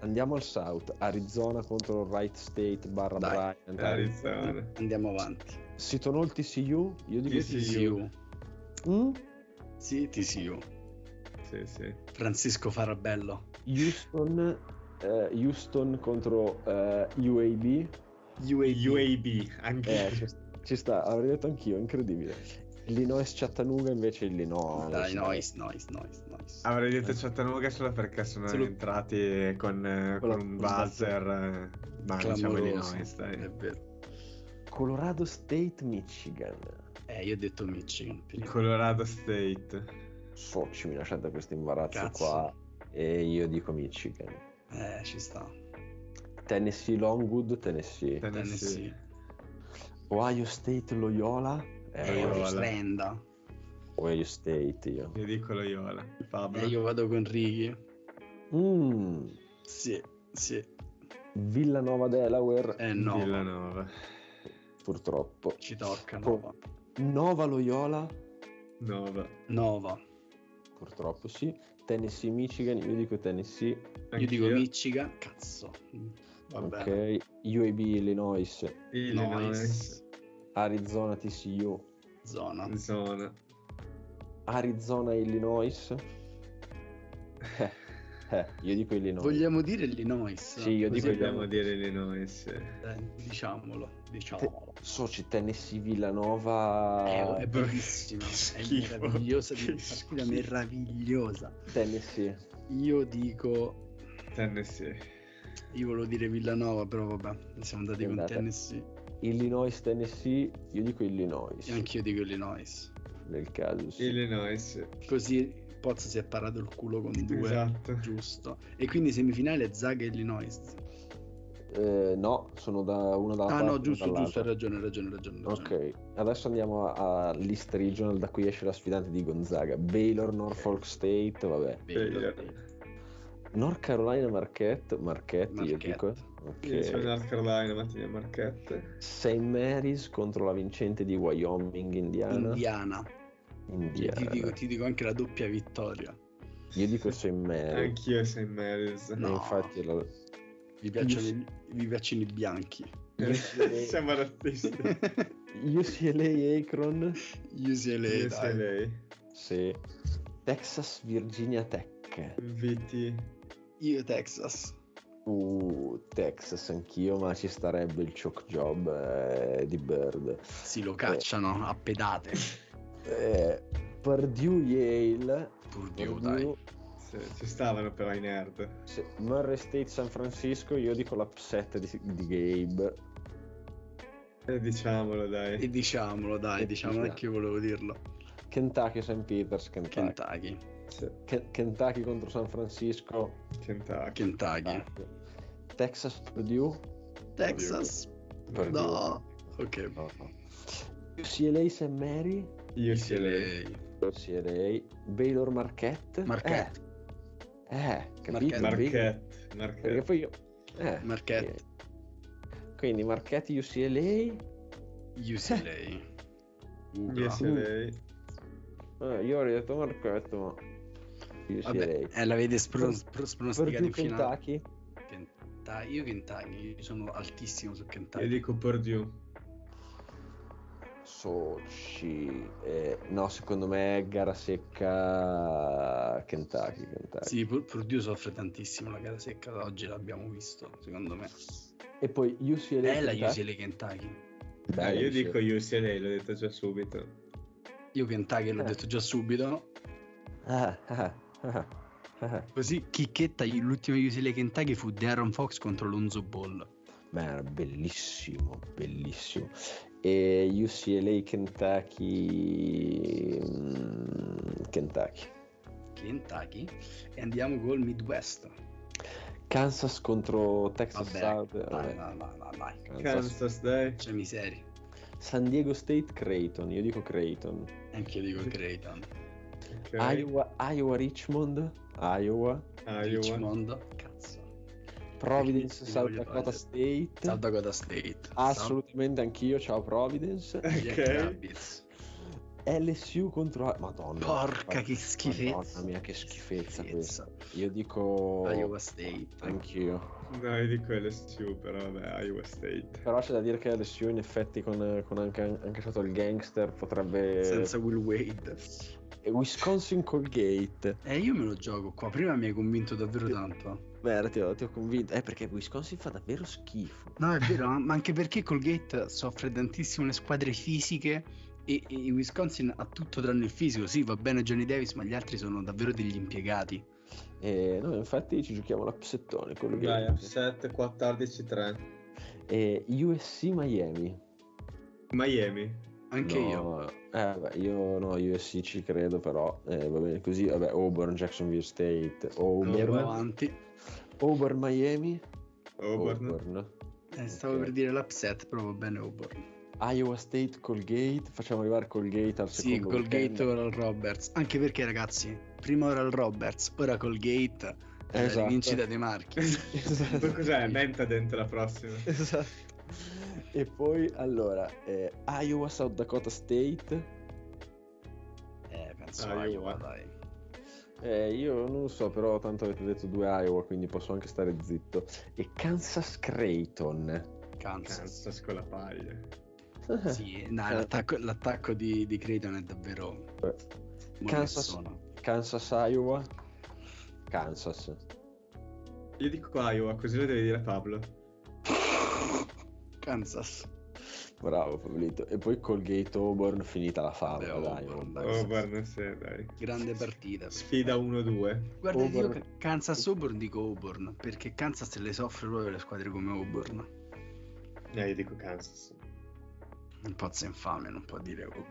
Andiamo al South. Arizona contro Wright State barra Dai. Bryant. Arizona. Andiamo avanti. Seton TCU. Io dico TCU. TCU. Mm? Sì, TCU. Sì, sì. Francisco Farabello. Houston, eh, Houston contro eh, UAB. UAB. UAB, anche. Eh, ci, ci sta, avrei detto anch'io, incredibile. Illinois Chattanooga invece Illinois. Dai, nice, nice, nice, nice. Avrei detto Chattanooga solo perché sono Solo- entrati con, eh, Con con un buzzer. Ma diciamo. Illinois, dai. È vero. Colorado State, Michigan. Eh, io ho detto Michigan. prima. Colorado State. Soci, mi lasciate questo imbarazzo Cazzo. qua. E io dico Michigan. Eh, ci sta. Tennessee Longwood, Tennessee. Tennessee. Ohio State Loyola. Eh, Eh, Loyola. Slenda. Ohio State io. Io dico Loyola. Pablo. Eh, io vado con Righi. Mm, Sì, sì. Villanova Delaware. Eh no, Villanova. Purtroppo. ci tocca Nova. Nova Loyola. Nova. Nova. Purtroppo sì. Tennessee Michigan. Io dico Tennessee. Io dico Anch'io. Michigan. Cazzo. Va bene. Ok. UAB Illinois. Illinois. Arizona TCU. Zona. Zona. Arizona Illinois. Eh, io dico Illinois. Vogliamo dire Illinois? Sì, io dico Illinois. dire Illinois. Eh, diciamolo, diciamolo. Soci Tennessee Villanova. Eh, è bellissima, è meravigliosa, di partita meravigliosa. Tennessee. Io dico, Tennessee. io volevo dire Villanova, però vabbè, siamo andati con Andate. Tennessee. Illinois Tennessee. Io dico Illinois. E anch'io dico Illinois. Nel caso sì. Illinois. Così Pozzo si è parato il culo con due, Esatto. giusto. E quindi semifinale Zaga e Illinois. Eh, no, sono da una dalla Ah parte no, giusto, giusto, hai ragione, hai ragione, hai ragione. ragione. Ok, adesso andiamo a, a List Regional da cui esce la sfidante di Gonzaga. Baylor, Norfolk State, vabbè. Baylor. North Carolina Marquette, Marquette, io Marquette. dico. Io sono Ok. North Carolina, Mattina Marchette. St. Mary's contro la vincente di Wyoming, Indiana. Indiana. Indiana. Ti dico, ti dico anche la doppia vittoria. Io dico St. Mary's. Anch'io St. Mary's. E No. infatti la- Vi piacciono, i, vi piacciono i bianchi. Siamo razzisti. UCLA Akron, UCLA, Io dai. sei lei. sì. Texas Virginia Tech. VT. Io Texas. Uh, Texas anch'io, ma ci starebbe il choke job eh, di Bird. Si lo cacciano a pedate. Eh, Purdue Yale. Purdue, dai. Sì, ci stavano però i nerd. Se- Murray State San Francisco, io dico l'upset di, di Gabe. Eh, diciamolo, dai. E diciamolo, dai, E diciamo diciamo. che io volevo dirlo. Kentucky St. Peters, Kentucky. Kentucky. Sì, Ken- Kentucky contro San Francisco. Kentucky. Kentucky. Kentucky. Texas Purdue. Texas. Purdue. No. Ok. No, no. UCLA St. Mary. UCLA. UCLA. Baylor Marquette. Marquette. Eh, eh capito? Marquette. Perché Marquette. poi io... Eh, Marquette. eh. Quindi Marquette UCLA. UCLA. Uga. UCLA. Ah, io avrei detto Marquette, ma... UCLA. Vabbè, eh, l'avete spro- spro- spronosticata Purdue in finale. Kentucky. Kentucky. Io Kentucky, io sono altissimo su Io Kentucky. dico Purdue. Soci. eh, no, secondo me gara secca Kentucky. Kentucky. Sì, Pur- Purdue soffre tantissimo la gara secca, oggi l'abbiamo visto, secondo me. E poi UCLA. È la Kentucky. UCLA Kentucky. Bella Dai, io UCLA. dico UCLA, l'ho detto già subito. Io Kentucky l'ho Eh. detto già subito. Ah, ah, ah, ah. Così, chicchetta, l'ultimo UCLA Kentucky fu Darren Fox contro Lonzo Ball. Beh, era bellissimo, bellissimo. E UCLA Kentucky. mm, Kentucky. Kentucky. E andiamo col Midwest. Kansas contro Texas Vabbè, South. dai, dai, dai, dai. Kansas. Kansas, dai. C'è miseria. San Diego State Creighton. Io dico Creighton. Anche io dico Creighton. Ok. Iowa, Iowa Richmond. Iowa. Iowa. Richmond. Providence Io South Dakota fare- State. South Dakota State. Assolutamente anch'io. Ciao Providence. South- Ok. LSU contro. Madonna. Porca che schifezza. Madonna mia, che schifezza Schifezza. questa. Io dico. Iowa State. Anch'io. No, io dico LSU, però vabbè, Iowa State. Però c'è da dire che LSU in effetti con, con anche, anche stato il gangster potrebbe... Senza Will Wade. E Wisconsin Colgate. Eh, io me lo gioco qua. Prima mi hai convinto davvero tanto. Beh, ti ho, ti ho convinto. Eh, perché Wisconsin fa davvero schifo. No, è vero, ma anche perché Colgate soffre tantissimo le squadre fisiche e, e Wisconsin ha tutto tranne il fisico. Sì, va bene Johnny Davis, ma gli altri sono davvero degli impiegati. E noi infatti ci giochiamo l'upsettone Dai, upset 14-3. E USC Miami. Miami. Anche No, io. Eh, vabbè, io no, USC ci credo, però eh, va bene così. Vabbè, Auburn, Jacksonville State, Auburn, Andiamo avanti. Auburn Miami. Auburn. Eh, stavo Ok. per dire l'upset, però va bene Auburn. Iowa State Colgate. Facciamo arrivare Colgate al Sì, secondo Colgate weekend. Oral Roberts. Anche perché, ragazzi, prima Oral Roberts, ora Colgate. È la Esatto. rivincita dei marchi. Esatto. Poi cos'è? Menta dentro la prossima. Esatto. E poi allora eh, Iowa South Dakota State. Eh, penso Iowa. Iowa, dai. Eh, io non lo so, però tanto avete detto due Iowa, quindi posso anche stare zitto. E Kansas Creighton. Kansas. Kansas con la paglia. Sì, no, l'attacco, l'attacco di, di Creighton è davvero... Kansas, monezzona. Kansas Iowa. Kansas. Io dico Iowa, così lo devi dire Pablo. Kansas. Bravo Pablito. E poi Colgate Auburn finita la fama, Vabbè, dai. Auburn, dai. Auburn, sì, dai. Grande partita. Sfida 1-2. Guarda, io Auburn. Ca- Kansas Auburn dico Auburn, perché Kansas se le soffre proprio le squadre come Auburn. Eh, io dico Kansas. Un pozzo infame, non può dire Auburn.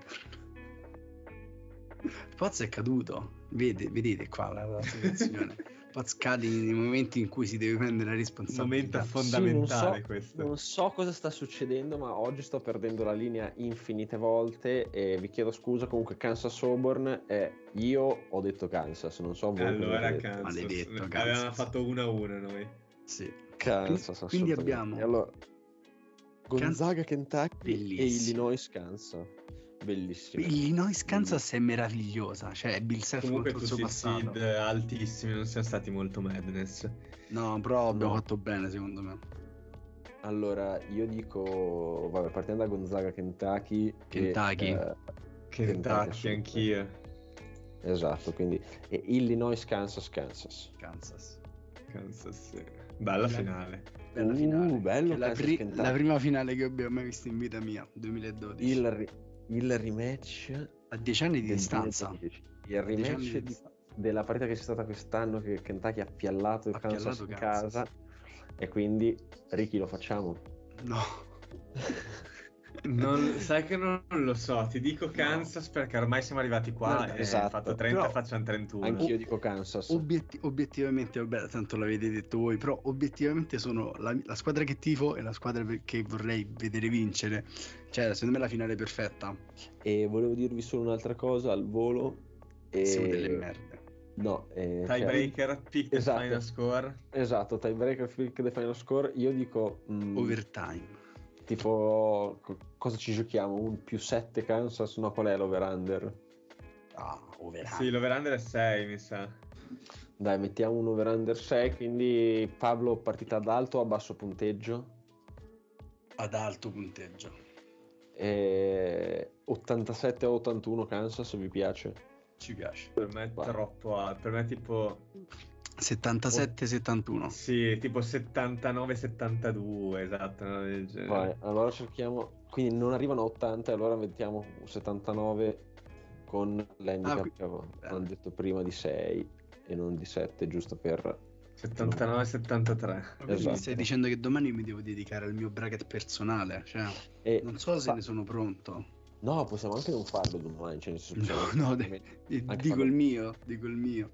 Pozzo è caduto, Vede- vedete qua la, la situazione. Cade nei momenti in cui si deve prendere la Un responsabilità. momento fondamentale Sì, non so- questo. Non so cosa sta succedendo, ma oggi sto perdendo la linea infinite volte e vi chiedo scusa. Comunque, Kansas Auburn è io ho detto Kansas, non so voi. Allora. Kansas. Maledetto, Avevamo Kansas. fatto 1-1 noi. Sì. Kansas, Quindi assolutamente. abbiamo- E allora, Gonzaga, Kentucky Bellissimo. e Illinois, Kansas. Bellissimo. Illinois Kansas è meravigliosa, cioè Bill Self Comunque contro il suo tutti i passato. seed altissimi, non siamo stati molto madness. No, però abbiamo No. fatto bene secondo me. Allora, io dico, vabbè, partiamo da Gonzaga, Kentucky. e, Kentucky. eh, Kentucky, assolutamente. anch'io. esatto, quindi e Illinois, Kansas, Kansas. Kansas. Kansas, sì. Bella Bella- finale. Bella Uh, finale. bello Che è la, pri- Kentucky. la prima finale che abbia mai visto in vita mia, 2012. Il, ri- il rematch A 10 anni di distanza. 2010. Il A 10 anni rematch di della partita che c'è stata quest'anno che Kentucky ha piallato il Ha Kansas piallato in Kansas. casa e quindi Ricky lo facciamo. No. Non- sai che non lo so, ti dico Kansas perché ormai siamo arrivati qua e esatto. fatto 30 Però- facciamo 31. Anch'io dico Kansas. Obiet- obiettivamente, vabbè, tanto l'avete detto voi, però obiettivamente sono la, la squadra che tifo e la squadra che vorrei vedere vincere. Cioè, secondo me è la finale perfetta. E volevo dirvi solo un'altra cosa al volo. E... Siamo delle merde. No, eh, cioè- Tiebreaker, pick the Esatto. final score. Esatto, tiebreaker pick the final score. Io dico mm, Overtime. Tipo co- cosa ci giochiamo? Un più 7 Kansas? No, qual è l'over-under? Ah, overtime. Sì, l'over-under è 6, mi sa. Dai, mettiamo un over-under 6, quindi Pablo partita ad alto o a basso punteggio? Ad alto punteggio. E 87 a 81 Kansas, vi piace? Ci piace. Per me è troppo alto. Per me è tipo... 77-71. Sì, tipo 79-72, esatto. Vai, allora cerchiamo, quindi non arrivano a 80, allora mettiamo 79 con l'handicap Ah, qui- che avevo detto prima di 6 e non di 7, giusto per... 79-73. Quindi Esatto. Mi stai dicendo che domani mi devo dedicare al mio bracket personale. Cioè, E non so se fa- ne sono pronto. No, possiamo anche non farlo domani, cioè No, no, anche dico farlo il mio, dico il mio.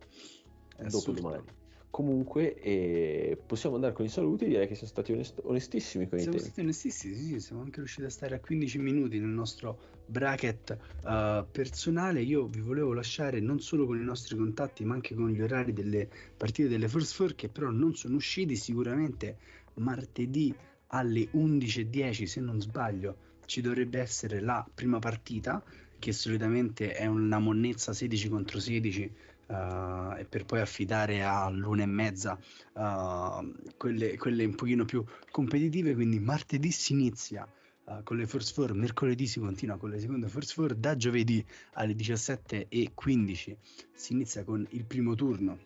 È dopo assurdo. domani. Comunque eh, possiamo andare con i saluti, direi che siamo stati onest- onestissimi con i Siamo tempi. stati onestissimi, sì, sì, siamo anche riusciti a stare a 15 minuti nel nostro bracket eh, personale. Io vi volevo lasciare non solo con i nostri contatti, ma anche con gli orari delle partite delle First Four, che però non sono usciti. Sicuramente martedì alle 11.10, se non sbaglio, ci dovrebbe essere la prima partita, che solitamente è una monnezza 16 contro 16. Eh, e per poi affidare all'una e mezza eh, quelle, quelle un pochino più competitive, quindi martedì si inizia eh, con le First Four, mercoledì si continua con le seconde First Four, da giovedì alle 17.15 si inizia con il primo turno,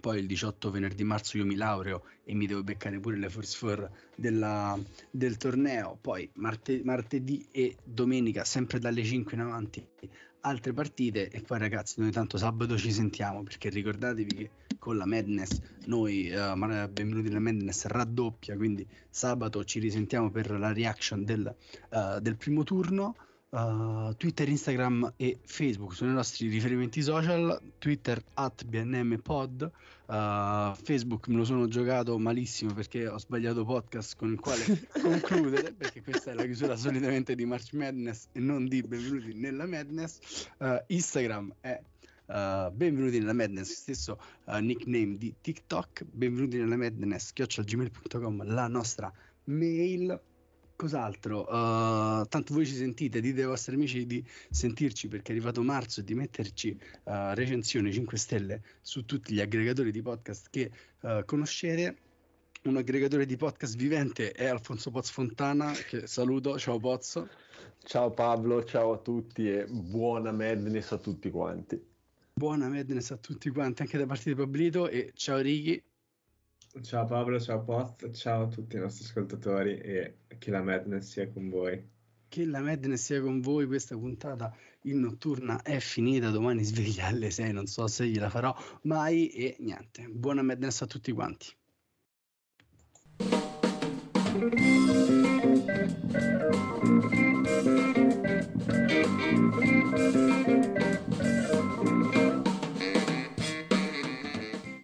poi il 18 venerdì marzo io mi laureo e mi devo beccare pure le First Four della- del torneo, poi marte- martedì e domenica sempre dalle 5 in avanti altre partite e poi ragazzi noi tanto sabato ci sentiamo perché ricordatevi che con la Madness noi ma- benvenuti nella Madness raddoppia quindi sabato ci risentiamo per la reaction del, eh, del primo turno Uh, Twitter, Instagram e Facebook sono i nostri riferimenti social. Twitter at BNM Pod, uh, Facebook me lo sono giocato malissimo perché ho sbagliato podcast con il quale concludere, perché questa è la chiusura solitamente di March Madness e non di Benvenuti nella Madness. Uh, Instagram è uh, Benvenuti nella Madness, stesso uh, nickname di TikTok. Benvenuti nella Madness, chiocciolagmail.com, la nostra mail cos'altro? Uh, tanto voi ci sentite, dite ai vostri amici di sentirci perché è arrivato marzo e di metterci uh, recensioni 5 stelle su tutti gli aggregatori di podcast che uh, conoscete. Un aggregatore di podcast vivente è Alfonso Poz Fontana, che saluto, ciao Pozzo. Ciao Pablo, ciao a tutti e buona Madness a tutti quanti. Buona Madness a tutti quanti, anche da parte di Pablito e ciao Ricky. Ciao Pablo, ciao Poz, ciao a tutti i nostri ascoltatori e che la madness sia con voi. Che la Madness sia con voi, questa puntata in notturna è finita, domani sveglia alle 6, non so se gliela farò mai e niente, buona Madness a tutti quanti.